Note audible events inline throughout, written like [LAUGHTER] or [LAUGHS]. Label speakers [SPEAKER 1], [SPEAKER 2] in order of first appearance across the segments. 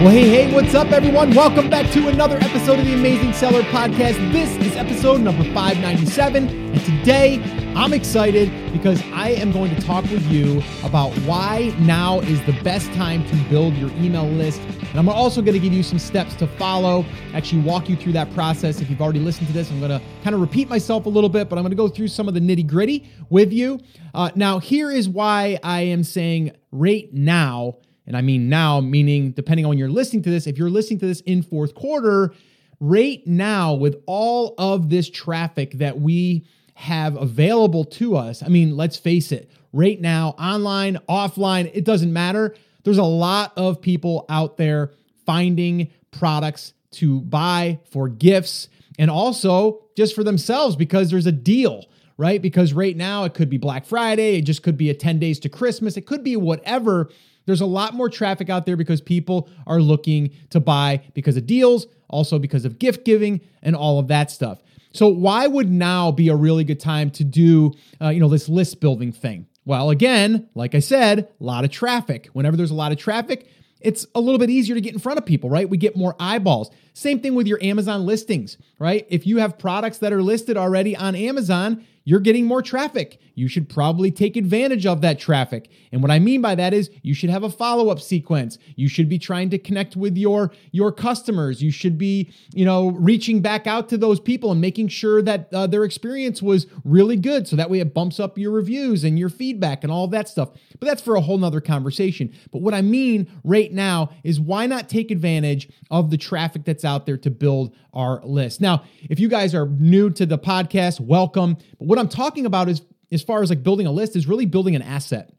[SPEAKER 1] Well, hey, hey, what's up, everyone? Welcome back to another episode of the Amazing Seller Podcast. This is episode number 597, and today I'm excited because I am going to talk with you about why now is the best time to build your email list. And I'm also going to give you some steps to follow, actually walk you through that process. If you've already listened to this, I'm going to kind of repeat myself a little bit, but I'm going to go through some of the nitty gritty with you. Uh, now, here is why I am saying right now and I mean now, meaning depending on when you're listening to this, if you're listening to this in fourth quarter, right now with all of this traffic that we have available to us, I mean, let's face it, right now, online, offline, it doesn't matter. There's a lot of people out there finding products to buy for gifts and also just for themselves because there's a deal right? Because right now it could be Black Friday, it just could be a 10 days to Christmas, it could be whatever. There's a lot more traffic out there because people are looking to buy because of deals, also because of gift giving and all of that stuff. So why would now be a really good time to do, uh, you know, this list building thing? Well, again, like I said, a lot of traffic. Whenever there's a lot of traffic, it's a little bit easier to get in front of people, right? We get more eyeballs. Same thing with your Amazon listings, right? If you have products that are listed already on Amazon, you're getting more traffic. You should probably take advantage of that traffic. And what I mean by that is you should have a follow-up sequence. You should be trying to connect with your your customers. You should be, you know, reaching back out to those people and making sure that uh, their experience was really good so that way it bumps up your reviews and your feedback and all that stuff. But that's for a whole nother conversation. But what I mean right now is why not take advantage of the traffic that's out there to build our list. Now, if you guys are new to the podcast, welcome. But what I'm talking about is as far as like building a list is really building an asset.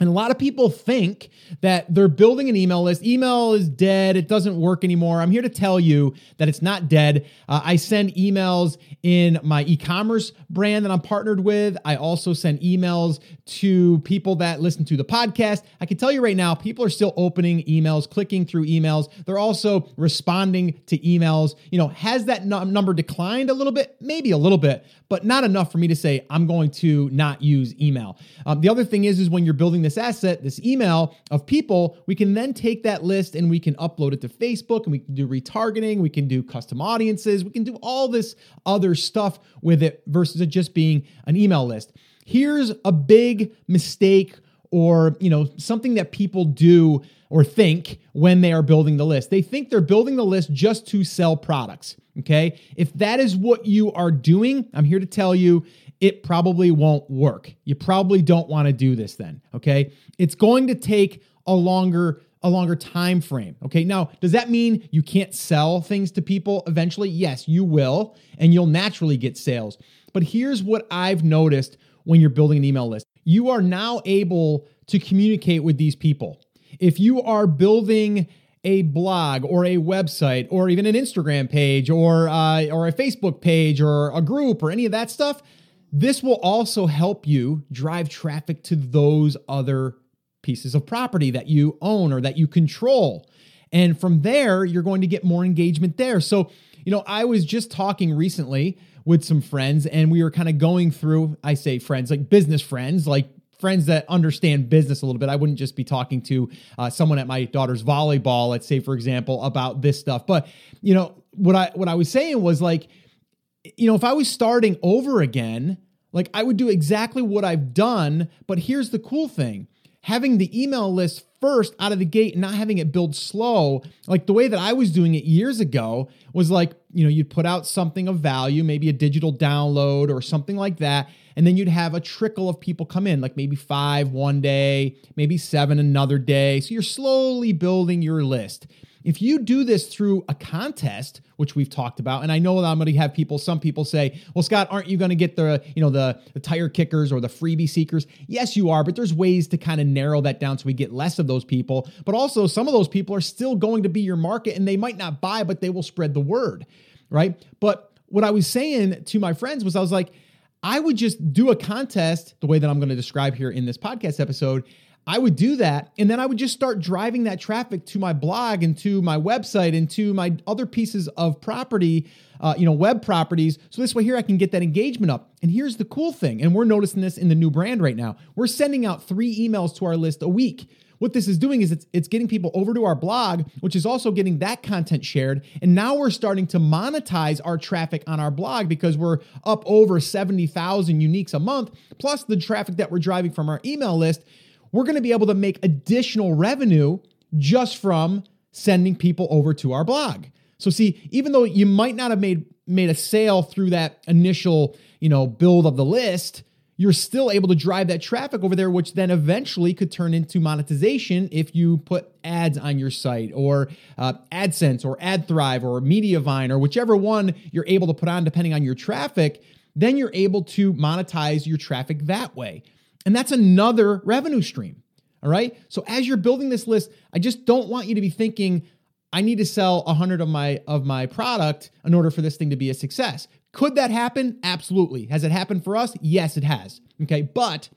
[SPEAKER 1] And a lot of people think that they're building an email list. Email is dead. It doesn't work anymore. I'm here to tell you that it's not dead. Uh, I send emails in my e commerce brand that I'm partnered with. I also send emails to people that listen to the podcast. I can tell you right now, people are still opening emails, clicking through emails. They're also responding to emails. You know, has that number declined a little bit? Maybe a little bit, but not enough for me to say I'm going to not use email. Um, the other thing is, is when you're building this asset, this email of people, we can then take that list and we can upload it to Facebook and we can do retargeting, we can do custom audiences, we can do all this other stuff with it versus it just being an email list. Here's a big mistake or, you know, something that people do or think when they are building the list. They think they're building the list just to sell products. Okay. If that is what you are doing, I'm here to tell you it probably won't work. You probably don't want to do this then. Okay. It's going to take a longer a longer time frame. Okay. Now, does that mean you can't sell things to people eventually? Yes, you will, and you'll naturally get sales. But here's what I've noticed when you're building an email list. You are now able to communicate with these people. If you are building a blog or a website or even an Instagram page or uh, or a Facebook page or a group or any of that stuff, this will also help you drive traffic to those other pieces of property that you own or that you control. And from there, you're going to get more engagement there. So, you know, I was just talking recently with some friends and we were kind of going through, I say friends, like business friends, like friends that understand business a little bit. I wouldn't just be talking to uh, someone at my daughter's volleyball, let's say, for example, about this stuff. But you know what I what I was saying was like, you know, if I was starting over again, like I would do exactly what I've done. But here's the cool thing: having the email list first out of the gate and not having it build slow, like the way that I was doing it years ago was like, you know, you'd put out something of value, maybe a digital download or something like that and then you'd have a trickle of people come in, like maybe five one day, maybe seven another day. So you're slowly building your list. If you do this through a contest, which we've talked about, and I know that I'm going to have people, some people say, "Well, Scott, aren't you going to get the, you know, the the tire kickers or the freebie seekers?" Yes, you are, but there's ways to kind of narrow that down so we get less of those people. But also, some of those people are still going to be your market, and they might not buy, but they will spread the word, right? But what I was saying to my friends was, I was like, I would just do a contest the way that I'm going to describe here in this podcast episode. I would do that. And then I would just start driving that traffic to my blog and to my website and to my other pieces of property, uh, you know, web properties. So this way here I can get that engagement up. And here's the cool thing. And we're noticing this in the new brand right now. We're sending out three emails to our list a week. what this is doing is it's, it's getting people over to our blog, which is also getting that content shared. And now we're starting to monetize our traffic on our blog because we're up over 70,000 uniques a month, plus the traffic that we're driving from our email list. We're going to be able to make additional revenue just from sending people over to our blog. So see, even though you might not have made made a sale through that initial, you know, build of the list, you're still able to drive that traffic over there, which then eventually could turn into monetization if you put ads on your site or uh, AdSense or AdThrive or Mediavine or whichever one you're able to put on depending on your traffic. Then you're able to monetize your traffic that way. And that's another revenue stream. All right. So as you're building this list, I just don't want you to be thinking, I need to sell 100 of my of my product in order for this thing to be a success. Could that happen? Absolutely. Has it happened for us? Yes, it has. Okay, but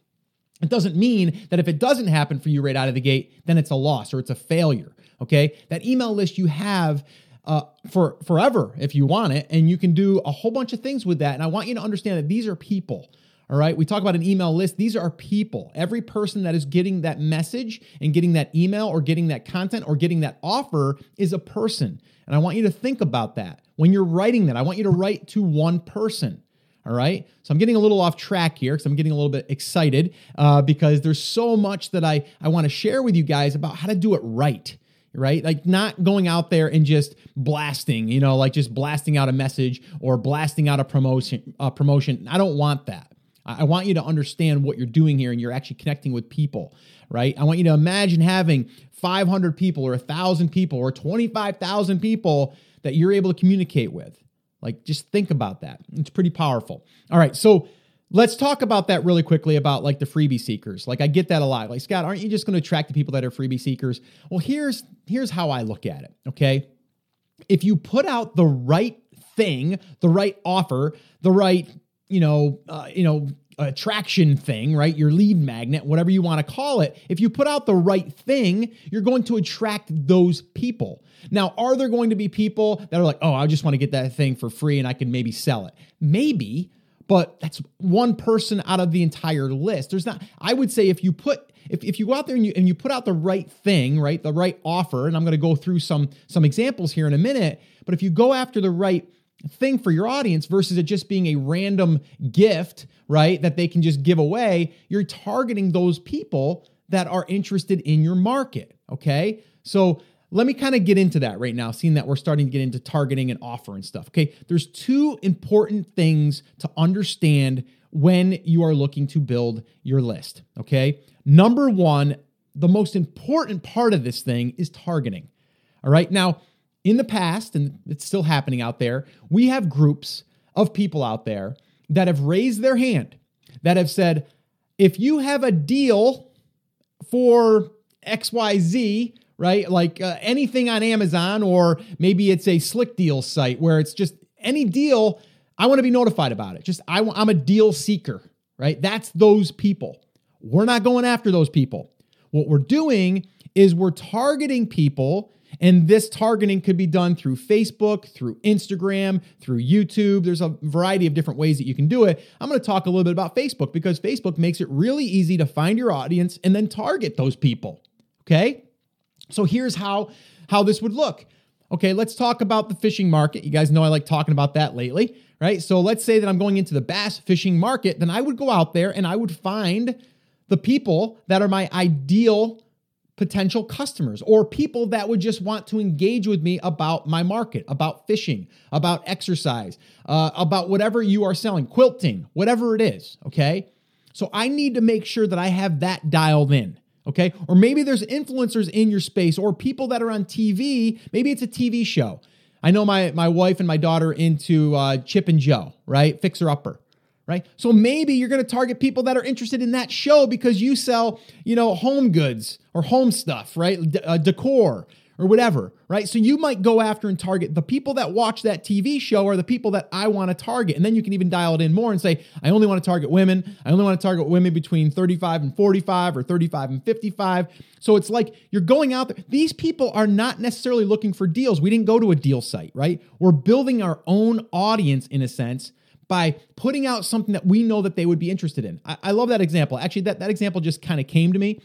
[SPEAKER 1] it doesn't mean that if it doesn't happen for you right out of the gate, then it's a loss or it's a failure. Okay, that email list you have uh, for forever if you want it, and you can do a whole bunch of things with that. And I want you to understand that these are people. All right. We talk about an email list. These are people. Every person that is getting that message and getting that email or getting that content or getting that offer is a person. And I want you to think about that. When you're writing that, I want you to write to one person. All right. So I'm getting a little off track here because I'm getting a little bit excited uh, because there's so much that I, I want to share with you guys about how to do it right. Right. Like not going out there and just blasting, you know, like just blasting out a message or blasting out a promotion, a promotion. I don't want that. I want you to understand what you're doing here and you're actually connecting with people, right? I want you to imagine having 500 people or 1,000 people or 25,000 people that you're able to communicate with. Like, just think about that. It's pretty powerful. All right. So, let's talk about that really quickly about like the freebie seekers. Like, I get that a lot. Like, Scott, aren't you just going to attract the people that are freebie seekers? Well, here's here's how I look at it. Okay. If you put out the right thing, the right offer, the right you know, uh, you know, attraction thing, right? Your lead magnet, whatever you want to call it. If you put out the right thing, you're going to attract those people. Now, are there going to be people that are like, "Oh, I just want to get that thing for free and I can maybe sell it?" Maybe, but that's one person out of the entire list. There's not I would say if you put if, if you go out there and you and you put out the right thing, right? The right offer, and I'm going to go through some some examples here in a minute, but if you go after the right thing for your audience versus it just being a random gift, right? That they can just give away. You're targeting those people that are interested in your market, okay? So let me kind of get into that right now, seeing that we're starting to get into targeting and offer and stuff. Okay, there's two important things to understand when you are looking to build your list. Okay, number one, the most important part of this thing is targeting. All right, now in the past, and it's still happening out there, we have groups of people out there that have raised their hand, that have said, if you have a deal for XYZ, right? Like uh, anything on Amazon, or maybe it's a slick deal site where it's just any deal, I want to be notified about it. Just I, I'm a deal seeker, right? That's those people. We're not going after those people. What we're doing is we're targeting people and this targeting could be done through Facebook, through Instagram, through YouTube. There's a variety of different ways that you can do it. I'm going to talk a little bit about Facebook because Facebook makes it really easy to find your audience and then target those people. Okay? So here's how how this would look. Okay, let's talk about the fishing market. You guys know I like talking about that lately, right? So let's say that I'm going into the bass fishing market, then I would go out there and I would find the people that are my ideal potential customers or people that would just want to engage with me about my market, about fishing, about exercise, uh, about whatever you are selling, quilting, whatever it is. Okay. So I need to make sure that I have that dialed in. Okay. Or maybe there's influencers in your space or people that are on TV. Maybe it's a TV show. I know my, my wife and my daughter into uh, Chip and Jo, right? Fixer Upper right? So maybe you're going to target people that are interested in that show because you sell, you know, home goods or home stuff, right? D- uh, decor or whatever, right? So you might go after and target the people that watch that TV show are the people that I want to target. And then you can even dial it in more and say, I only want to target women. I only want to target women between 35 and 45 or 35 and 55. So it's like you're going out there. These people are not necessarily looking for deals. We didn't go to a deal site, right? We're building our own audience in a sense by putting out something that we know that they would be interested in. I, I love that example. Actually, that, that example just kind of came to me.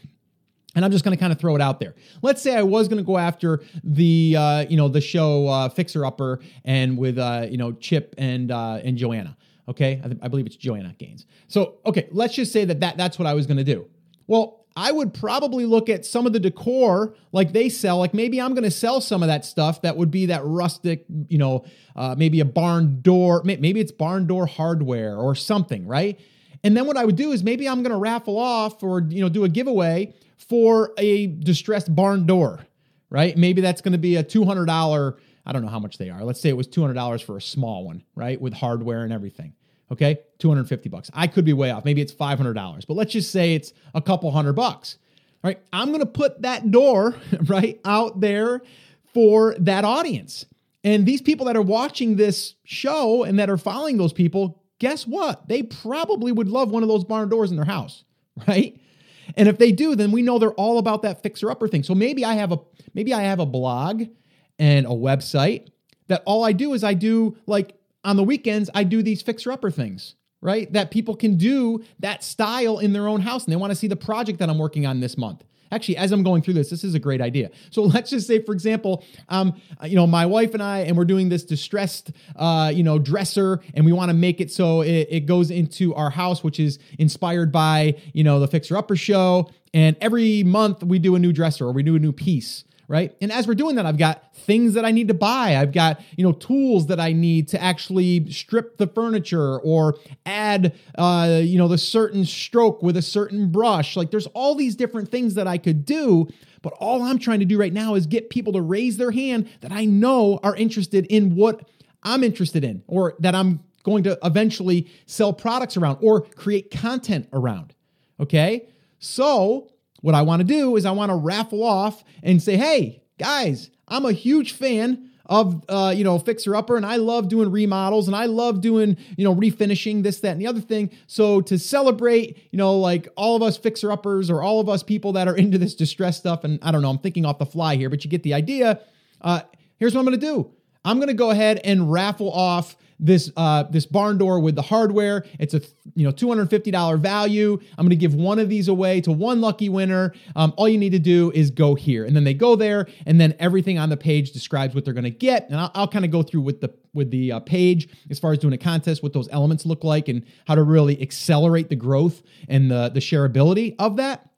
[SPEAKER 1] and I'm just going to kind of throw it out there. Let's say I was going to go after the uh, you know the show uh, Fixer Upper and with uh, you know Chip and uh, and Joanna. Okay, I, th- I believe it's Joanna Gaines. So okay, let's just say that, that that's what I was going to do. Well, I would probably look at some of the decor like they sell. Like maybe I'm going to sell some of that stuff that would be that rustic, you know, uh, maybe a barn door. Maybe it's barn door hardware or something, right? And then what I would do is maybe I'm going to raffle off or you know do a giveaway for a distressed barn door, right? Maybe that's going to be a $200, I don't know how much they are. Let's say it was $200 for a small one, right? With hardware and everything. Okay, 250 bucks. I could be way off. Maybe it's $500, but let's just say it's a couple hundred bucks. All right, I'm going to put that door [LAUGHS] right out there for that audience. And these people that are watching this show and that are following those people, guess what? They probably would love one of those barn doors in their house, [LAUGHS] right? And if they do, then we know they're all about that fixer upper thing. So maybe I have a maybe I have a blog and a website that all I do is I do like on the weekends I do these fixer upper things, right? That people can do that style in their own house and they want to see the project that I'm working on this month. Actually, as I'm going through this, this is a great idea. So [LAUGHS] let's just say, for example, um, you know, my wife and I, and we're doing this distressed, uh, you know, dresser, and we want to make it so it, it goes into our house, which is inspired by, you know, the Fixer Upper show. And every month we do a new dresser or we do a new piece right? And as we're doing that, I've got things that I need to buy. I've got, you know, tools that I need to actually strip the furniture or add, uh, you know, the certain stroke with a certain brush. Like there's all these different things that I could do. But all I'm trying to do right now is get people to raise their hand that I know are interested in what I'm interested in or that I'm going to eventually sell products around or create content around. Okay. So what I want to do is I want to raffle off and say, hey, guys, I'm a huge fan of uh, you know fixer upper and i love doing remodels and i love doing you know refinishing this that and the other thing. So to celebrate you know like all of us fixer uppers or all of us people that are into this distress stuff and i don't know i'm thinking off the fly here but you get the idea uh, here's what i'm going to do. I'm going to go ahead and raffle off this uh, this barn door with the hardware. It's a you know $250 value. I'm going to give one of these away to one lucky winner. Um, all you need to do is go here, and then they go there, and then everything on the page describes what they're going to get. And I'll, I'll kind of go through with the with the uh, page as far as doing a contest, what those elements look like, and how to really accelerate the growth and the the shareability of that.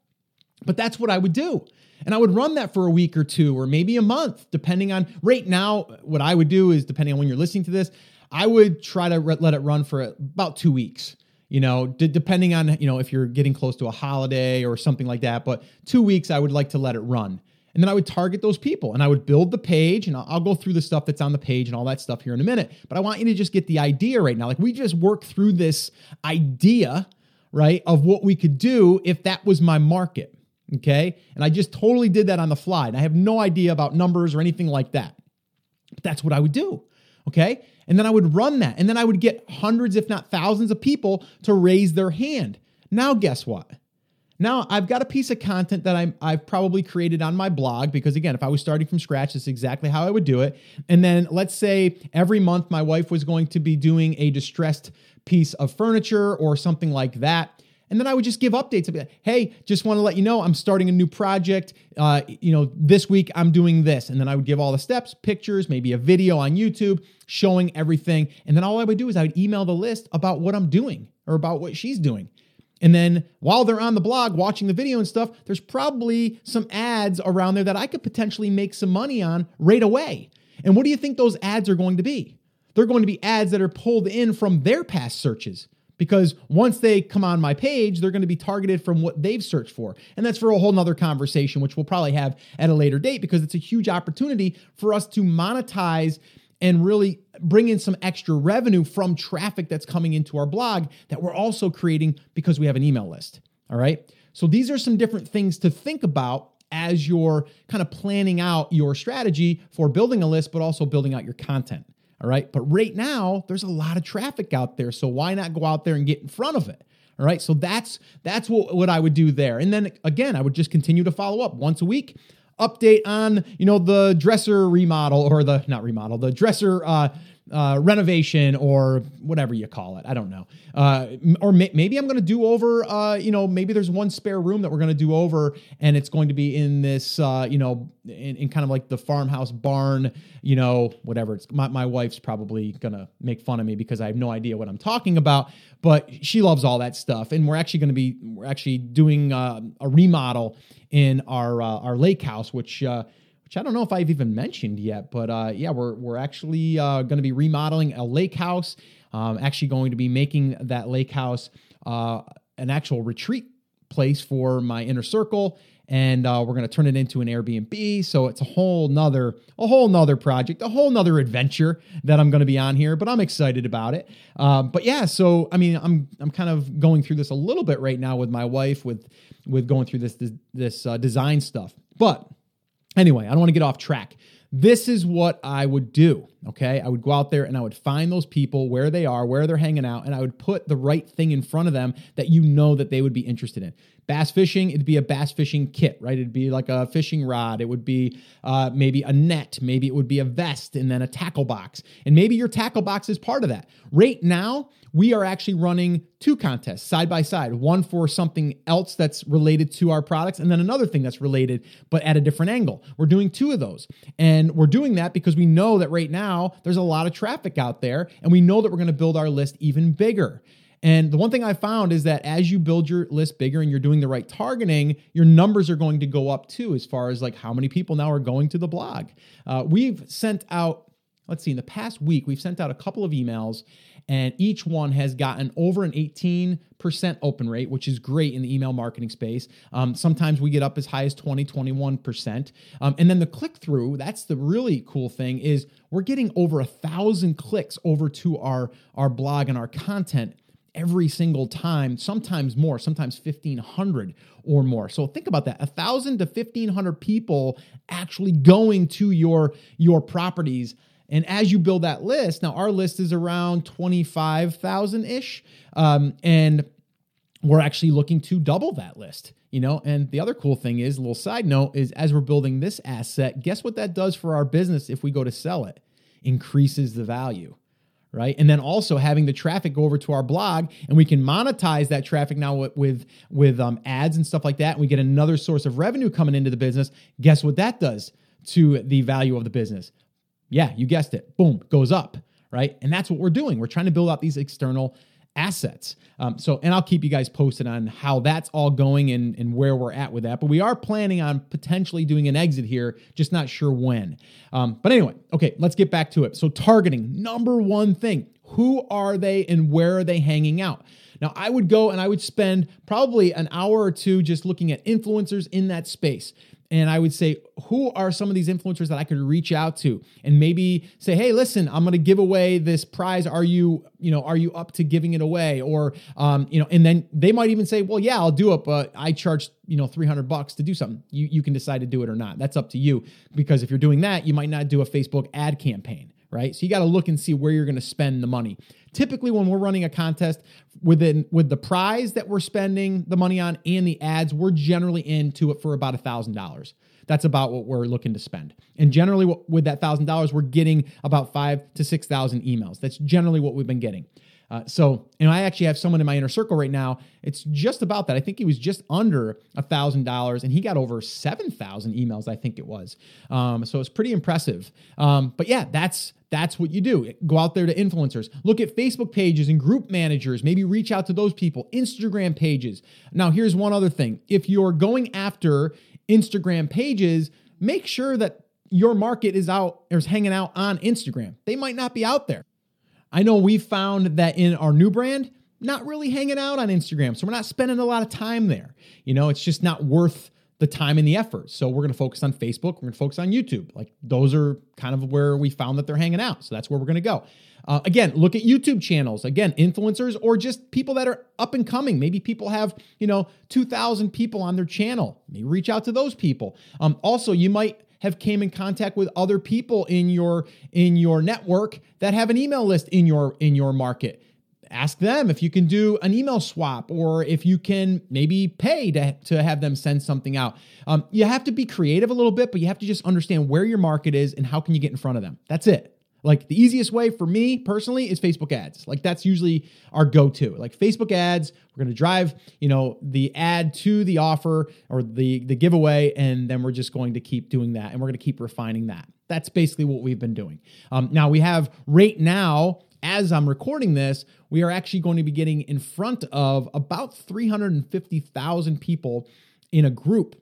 [SPEAKER 1] But that's what I would do. And I would run that for a week or two, or maybe a month, depending on right now. What I would do is, depending on when you're listening to this, I would try to re- let it run for about two weeks. You know, d- depending on you know if you're getting close to a holiday or something like that. But two weeks, I would like to let it run, and then I would target those people, and I would build the page, and I'll, I'll go through the stuff that's on the page and all that stuff here in a minute. But I want you to just get the idea right now. Like we just work through this idea, right, of what we could do if that was my market. Okay. And I just totally did that on the fly. And I have no idea about numbers or anything like that. But that's what I would do. Okay. And then I would run that. And then I would get hundreds, if not thousands, of people to raise their hand. Now, guess what? Now I've got a piece of content that I'm, I've probably created on my blog because again, if I was starting from scratch, that's exactly how I would do it. And then let's say every month my wife was going to be doing a distressed piece of furniture or something like that. And then I would just give updates. Be like, hey, just want to let you know I'm starting a new project. Uh, you know, this week I'm doing this. And then I would give all the steps, pictures, maybe a video on YouTube showing everything. And then all I would do is I would email the list about what I'm doing or about what she's doing. And then while they're on the blog watching the video and stuff, there's probably some ads around there that I could potentially make some money on right away. And what do you think those ads are going to be? They're going to be ads that are pulled in from their past searches because once they come on my page, they're going to be targeted from what they've searched for. And that's for a whole nother conversation, which we'll probably have at a later date because it's a huge opportunity for us to monetize and really bring in some extra revenue from traffic that's coming into our blog that we're also creating because we have an email list. All right. So these are some different things to think about as you're kind of planning out your strategy for building a list, but also building out your content. All right. But right now, there's a lot of traffic out there. So why not go out there and get in front of it? All right. So that's that's what, what I would do there. And then again, I would just continue to follow up once a week. Update on, you know, the dresser remodel or the not remodel, the dresser uh uh, renovation or whatever you call it. I don't know. Uh, or may- maybe I'm going to do over, uh, you know, maybe there's one spare room that we're going to do over and it's going to be in this, uh, you know, in, in, kind of like the farmhouse barn, you know, whatever. It's my, my wife's probably going to make fun of me because I have no idea what I'm talking about, but she loves all that stuff. And we're actually going to be, we're actually doing uh, a remodel in our, uh, our lake house, which, which I don't know if I've even mentioned yet, but uh, yeah, we're we're actually uh, going to be remodeling a lake house. Um, actually, going to be making that lake house uh, an actual retreat place for my inner circle, and uh, we're going to turn it into an Airbnb. So it's a whole nother a whole nother project, a whole nother adventure that I'm going to be on here. But I'm excited about it. Um, but yeah, so I mean, I'm I'm kind of going through this a little bit right now with my wife with with going through this this, this uh, design stuff, but Anyway, I don't want to get off track. This is what I would do. Okay. I would go out there and I would find those people where they are, where they're hanging out, and I would put the right thing in front of them that you know that they would be interested in. Bass fishing, it'd be a bass fishing kit, right? It'd be like a fishing rod. It would be uh, maybe a net. Maybe it would be a vest and then a tackle box. And maybe your tackle box is part of that. Right now, we are actually running two contests side by side one for something else that's related to our products, and then another thing that's related, but at a different angle. We're doing two of those. And we're doing that because we know that right now there's a lot of traffic out there, and we know that we're going to build our list even bigger. And the one thing I found is that as you build your list bigger and you're doing the right targeting, your numbers are going to go up too, as far as like how many people now are going to the blog. Uh, we've sent out, let's see, in the past week, we've sent out a couple of emails and each one has gotten over an 18% open rate, which is great in the email marketing space. Um, sometimes we get up as high as 20, 21%. Um, and then the click through, that's the really cool thing, is we're getting over a thousand clicks over to our, our blog and our content every single time, sometimes more, sometimes 1500 or more. So think about that—a 1000 to 1500 people actually going to your your properties and as you build that list, now our list is around 25,000 ish. Um, and we're actually looking to double that list you know and the other cool thing is a little side note is as we're building this asset guess what that does for our business if we go to sell it increases the value right? And then also having the traffic go over to our blog and we can monetize that traffic now with with, with um, ads and stuff like that and we get another source of revenue coming into the business. Guess what that does to the value of the business? Yeah you guessed it. Boom goes up right? And that's what we're doing. We're trying to build out these external assets. Um, so, and I'll keep you guys posted on how that's all going and, and where we're at with that. But we are planning on potentially doing an exit here, just not sure when. Um, but anyway, okay, let's get back to it. So, targeting, number one thing who are they and where are they hanging out? Now, I would go and I would spend probably an hour or two just looking at influencers in that space and I would say, who are some of these influencers that I could reach out to and maybe say, hey, listen, I'm going to give away this prize. Are you, you know, are you up to giving it away? Or, um, you know, and then they might even say, well, yeah, I'll do it, but I charge, you know, 300 bucks to do something. You, you can decide to do it or not. That's up to you. Because if you're doing that, you might not do a Facebook ad campaign right? So you got to look and see where you're going to spend the money. Typically, when we're running a contest within with the prize that we're spending the money on and the ads, we're generally into it for about a thousand dollars. That's about what we're looking to spend. And generally, with that thousand dollars, we're getting about five to six thousand emails. That's generally what we've been getting. Uh, so, you know, I actually have someone in my inner circle right now. It's just about that. I think he was just under a thousand dollars, and he got over seven thousand emails. I think it was. Um, so it's pretty impressive. Um, but yeah, that's that's what you do. Go out there to influencers. Look at Facebook pages and group managers. Maybe reach out to those people. Instagram pages. Now, here's one other thing. If you're going after Instagram pages, make sure that your market is out or is hanging out on Instagram. They might not be out there. I know we found that in our new brand, not really hanging out on Instagram. So we're not spending a lot of time there. You know, it's just not worth the time and the effort. So we're going to focus on Facebook. We're going to focus on YouTube. Like those are kind of where we found that they're hanging out. So that's where we're going to go. Uh, again, look at YouTube channels. Again, influencers or just people that are up and coming. Maybe people have, you know, 2,000 people on their channel. Maybe reach out to those people. Um, also, you might have came in contact with other people in your in your network that have an email list in your in your market ask them if you can do an email swap or if you can maybe pay to, to have them send something out um, you have to be creative a little bit but you have to just understand where your market is and how can you get in front of them that's it Like the easiest way for me personally is Facebook ads. Like that's usually our go-to. Like Facebook ads, we're going to drive, you know, the ad to the offer or the the giveaway and then we're just going to keep doing that and we're going to keep refining that. That's basically what we've been doing. Um, now we have right now as I'm recording this, we are actually going to be getting in front of about 350,000 people in a group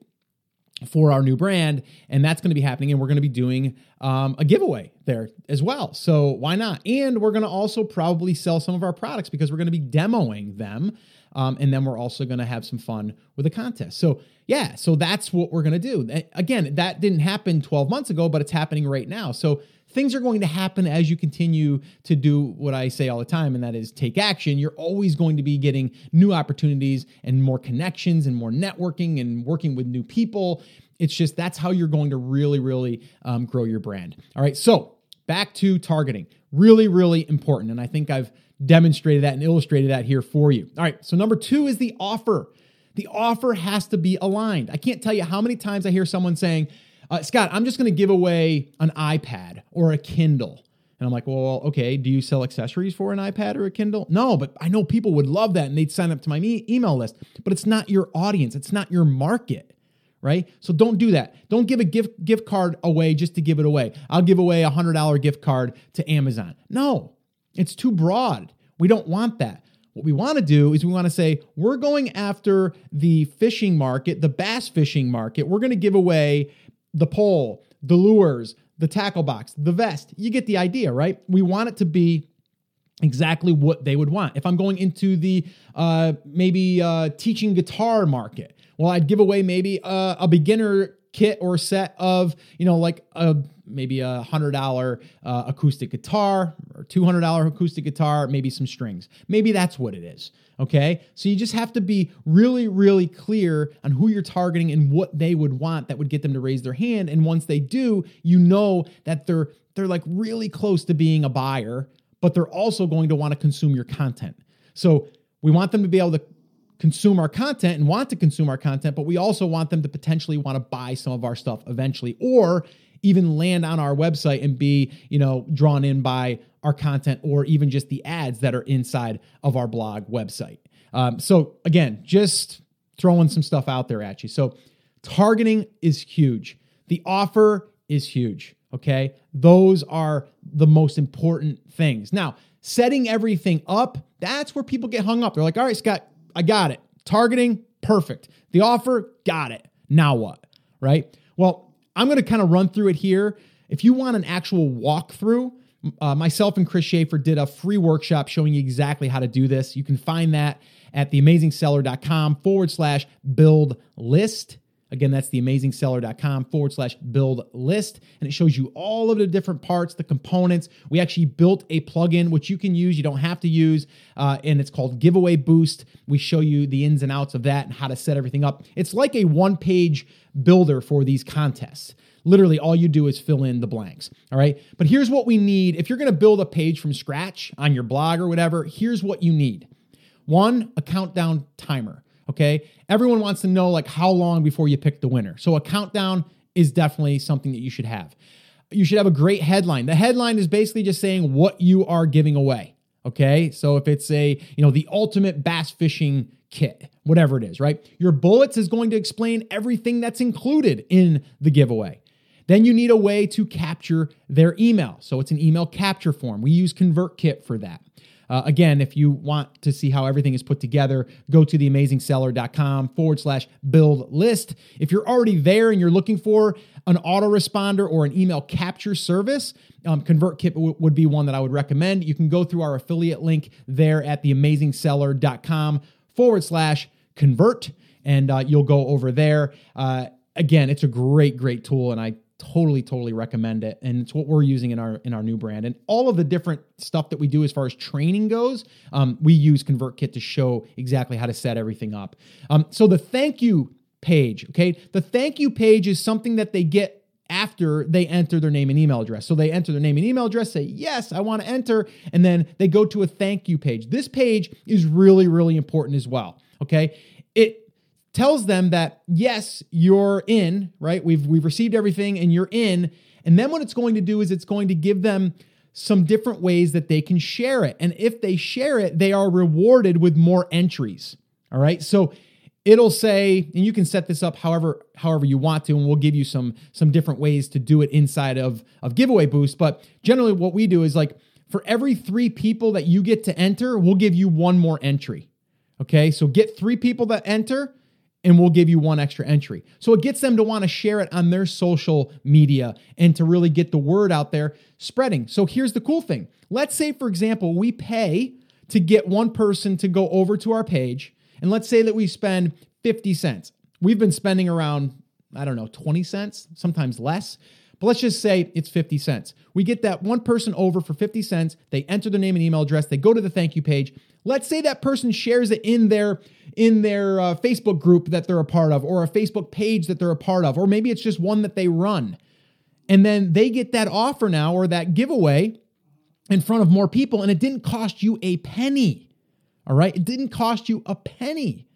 [SPEAKER 1] for our new brand and that's going to be happening and we're going to be doing um, a giveaway there as well. So why not? And we're going to also probably sell some of our products because we're going to be demoing them um, and then we're also going to have some fun with a contest so yeah so that's what we're going to do again that didn't happen 12 months ago but it's happening right now so things are going to happen as you continue to do what I say all the time, and that is take action. You're always going to be getting new opportunities and more connections and more networking and working with new people. It's just that's how you're going to really, really um, grow your brand. All right, so back to targeting. Really, really important. And I think I've demonstrated that and illustrated that here for you. All right, so number two is the offer. The offer has to be aligned. I can't tell you how many times I hear someone saying, uh, Scott, I'm just going to give away an iPad or a Kindle. And I'm like, well, okay, do you sell accessories for an iPad or a Kindle? No, but I know people would love that and they'd sign up to my e- email list, but it's not your audience, it's not your market. Right? So don't do that. Don't give a gift gift card away just to give it away. I'll give away a $100 gift card to Amazon. No. It's too broad. We don't want that. What we want to do is we want to say, we're going after the fishing market, the bass fishing market. We're going to give away the pole, the lures, the tackle box, the vest. You get the idea, right? We want it to be exactly what they would want. If I'm going into the uh, maybe uh, teaching guitar market, well, I'd give away maybe a, a beginner kit or set of you know like a maybe a hundred dollar uh, acoustic guitar or two hundred dollar acoustic guitar, maybe some strings. Maybe that's what it is. Okay. So you just have to be really, really clear on who you're targeting and what they would want that would get them to raise their hand. And once they do, you know that they're they're like really close to being a buyer, but they're also going to want to consume your content. So we want them to be able to consume our content and want to consume our content, but we also want them to potentially want to buy some of our stuff eventually or even land on our website and be, you know, drawn in by our content or even just the ads that are inside of our blog website. Um, so again, just throwing some stuff out there at you. So targeting is huge. The offer is huge. Okay. Those are the most important things. Now, setting everything up, that's where people get hung up. They're like, all right, Scott, I got it. Targeting, perfect. The offer, got it. Now what? Right? Well, I'm going to kind of run through it here. If you want an actual walkthrough, uh, myself and Chris Schaefer did a free workshop showing you exactly how to do this. You can find that at theamazingseller.com forward slash build list. Again, that's theamazingseller.com forward slash build list. And it shows you all of the different parts, the components. We actually built a plugin which you can use, you don't have to use, uh, and it's called Giveaway Boost. We show you the ins and outs of that and how to set everything up. It's like a one page builder for these contests. Literally, all you do is fill in the blanks. All right. But here's what we need. If you're going to build a page from scratch on your blog or whatever, here's what you need one, a countdown timer. Okay. Everyone wants to know like how long before you pick the winner. So a countdown is definitely something that you should have. You should have a great headline. The headline is basically just saying what you are giving away. Okay. So if it's a, you know, the ultimate bass fishing kit, whatever it is, right? Your bullets is going to explain everything that's included in the giveaway. Then you need a way to capture their email. So it's an email capture form. We use ConvertKit for that. Uh, again, if you want to see how everything is put together, go to theamazingseller.com forward slash build list. If you're already there and you're looking for an autoresponder or an email capture service, um, ConvertKit w- would be one that I would recommend. You can go through our affiliate link there at theamazingseller.com forward slash convert, and uh, you'll go over there. Uh, again, it's a great, great tool, and I totally totally recommend it and it's what we're using in our in our new brand and all of the different stuff that we do as far as training goes um, we use convertkit to show exactly how to set everything up um, so the thank you page okay the thank you page is something that they get after they enter their name and email address. So they enter their name and email address, say, Yes, I want to enter. And then they go to a thank you page. This page is really, really important as well. Okay. Tells them that yes, you're in, right? We've we've received everything and you're in. And then what it's going to do is it's going to give them some different ways that they can share it. And if they share it, they are rewarded with more entries. All right. So it'll say, and you can set this up however however you want to, and we'll give you some some different ways to do it inside of, of giveaway boost. But generally what we do is like for every three people that you get to enter, we'll give you one more entry. Okay. So get three people that enter and we'll give you one extra entry. So it gets them to want to share it on their social media and to really get the word out there spreading. So here's the cool thing. Let's say, for example, we pay to get one person to go over to our page, and let's say that we spend 50 cents. We've been spending around, I don't know, 20 cents, sometimes less. But let's just say it's 50 cents. We get that one person over for 50 cents. They enter their name and email address. They go to the thank you page. Let's say that person shares it in their in their uh, Facebook group that they're a part of or a Facebook page that they're a part of or maybe it's just one that they run. And then they get that offer now or that giveaway in front of more people and it didn't cost you a penny. All right? It didn't cost you a penny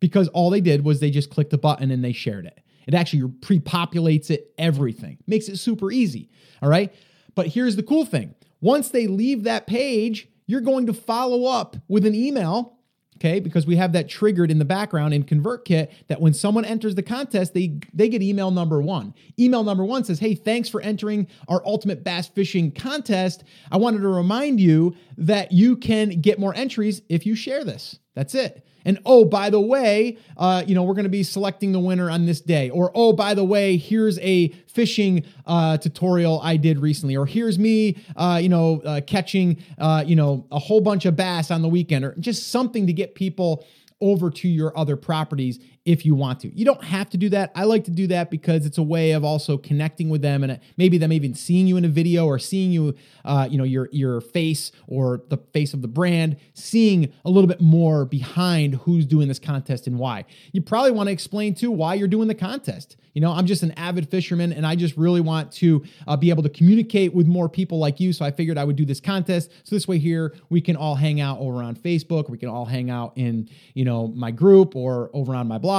[SPEAKER 1] because all they did was they just clicked a button and they shared it. It actually pre populates it, everything, makes it super easy. All right. But here's the cool thing once they leave that page, you're going to follow up with an email. Okay, because we have that triggered in the background in ConvertKit that when someone enters the contest, they they get email number one. Email number one says, "Hey, thanks for entering our ultimate bass fishing contest. I wanted to remind you that you can get more entries if you share this." That's it. And oh, by the way, uh, you know, we're going to be selecting the winner on this day. Or oh, by the way, here's a fishing uh, tutorial I did recently. Or here's me, uh, you know, uh, catching, uh, you know, a whole bunch of bass on the weekend. Or just something to get people over to your other properties if you want to. You don't have to do that. I like to do that because it's a way of also connecting with them and maybe them even seeing you in a video or seeing you, uh, you know, your your face or the face of the brand, seeing a little bit more behind who's doing this contest and why. You probably want to explain too why you're doing the contest. You know, I'm just an avid fisherman and I just really want to uh, be able to communicate with more people like you. So I figured I would do this contest. So this way here we can all hang out over on Facebook. We can all hang out in, you know, my group or over on my blog,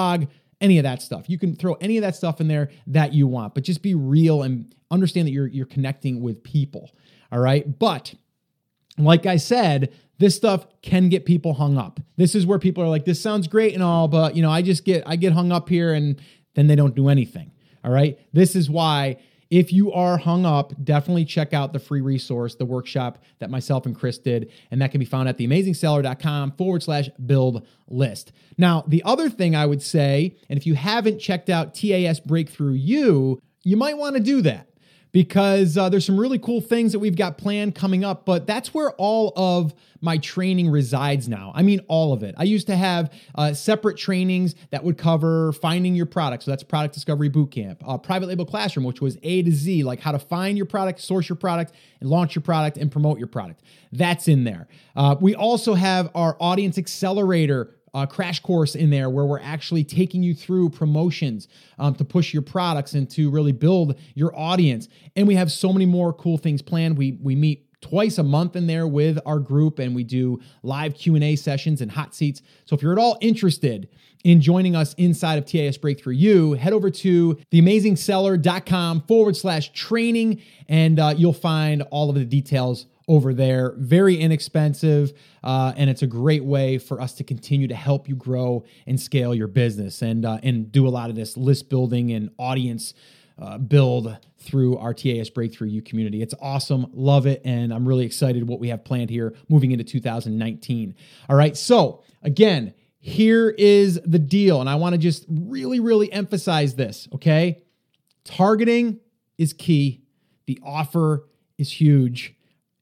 [SPEAKER 1] any of that stuff. You can throw any of that stuff in there that you want, but just be real and understand that you're you're connecting with people. All right? But like I said, this stuff can get people hung up. This is where people are like, this sounds great and all, but you know, I just get I get hung up here and then they don't do anything. All right. This is why if you are hung up, definitely check out the free resource, the workshop that myself and Chris did. And that can be found at theamazingseller.com forward slash build list. Now, the other thing I would say, and if you haven't checked out TAS Breakthrough U, you might want to do that because uh, there's some really cool things that we've got planned coming up. But that's where all of my training resides now. I mean, all of it. I used to have uh, separate trainings that would cover finding your product. So that's Product Discovery Bootcamp, uh, Private Label Classroom, which was A to Z, like how to find your product, source your product, and launch your product and promote your product. That's in there. Uh, we also have our Audience Accelerator uh, crash course in there where we're actually taking you through promotions um, to push your products and to really build your audience. And we have so many more cool things planned. We we meet twice a month in there with our group and we do live q&a sessions and hot seats so if you're at all interested in joining us inside of tas breakthrough u head over to theamazingseller.com forward slash training and uh, you'll find all of the details over there. Very inexpensive, uh, and it's a great way for us to continue to help you grow and scale your business and uh, and do a lot of this list building and audience uh, build through our TAS Breakthrough U community. It's awesome, love it, and I'm really excited what we have planned here moving into 2019. All right, so again. Here is the deal, and I want to just really, really emphasize this, okay? Targeting is key. The offer is huge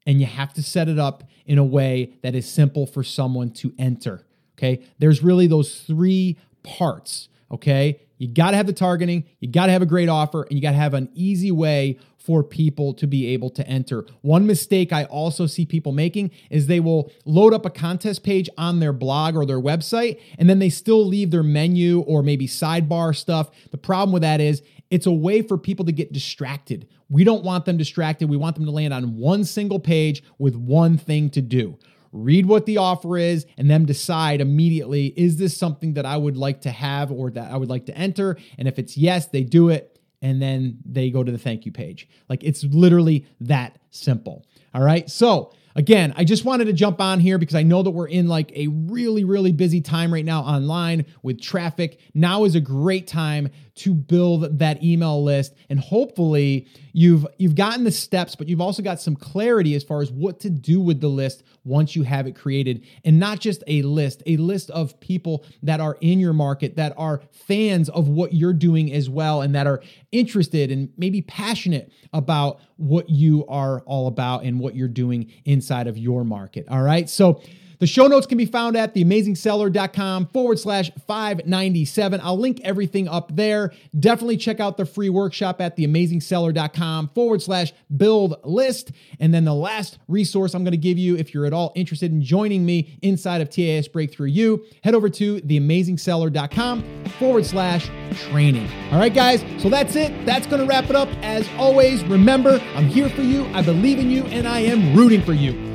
[SPEAKER 1] and you have to set it up in a way that is simple for someone to enter. Okay. There's really those three parts. Okay. You got to have the targeting, you got to have a great offer, and you got to have an easy way for people to be able to enter. One mistake I also see people making is they will load up a contest page on their blog or their website, and then they still leave their menu or maybe sidebar stuff. The problem with that is it's a way for people to get distracted. We don't want them distracted. We want them to land on one single page with one thing to do. Read what the offer is and then decide immediately is this something that I would like to have or that I would like to enter? And if it's yes, they do it. and then they go to the thank you page. Like it's literally that simple. All right. So, again, I just wanted to jump on here because I know that we're in like a really, really busy time right now online with traffic. Now is a great time to build that email list. And hopefully you've you've gotten the steps but you've also got some clarity as far as what to do with the list once you have it created. And not just a list a list of people that are in your market that are fans of what you're doing as well and that are interested and maybe passionate about what you are all about and what you're doing inside of your market. All right. So the show notes can be found at theamazingseller.com forward slash 597. I'll link everything up there. Definitely check out the free workshop at theamazingseller.com forward slash build list. And then the last resource I'm going to give you if you're at all interested in joining me inside of TAS Breakthrough U, head over to theamazingseller.com forward slash training. All right, guys. So that's it. That's going to wrap it up. As always, remember, I'm here for you. I believe in you and I am rooting for you.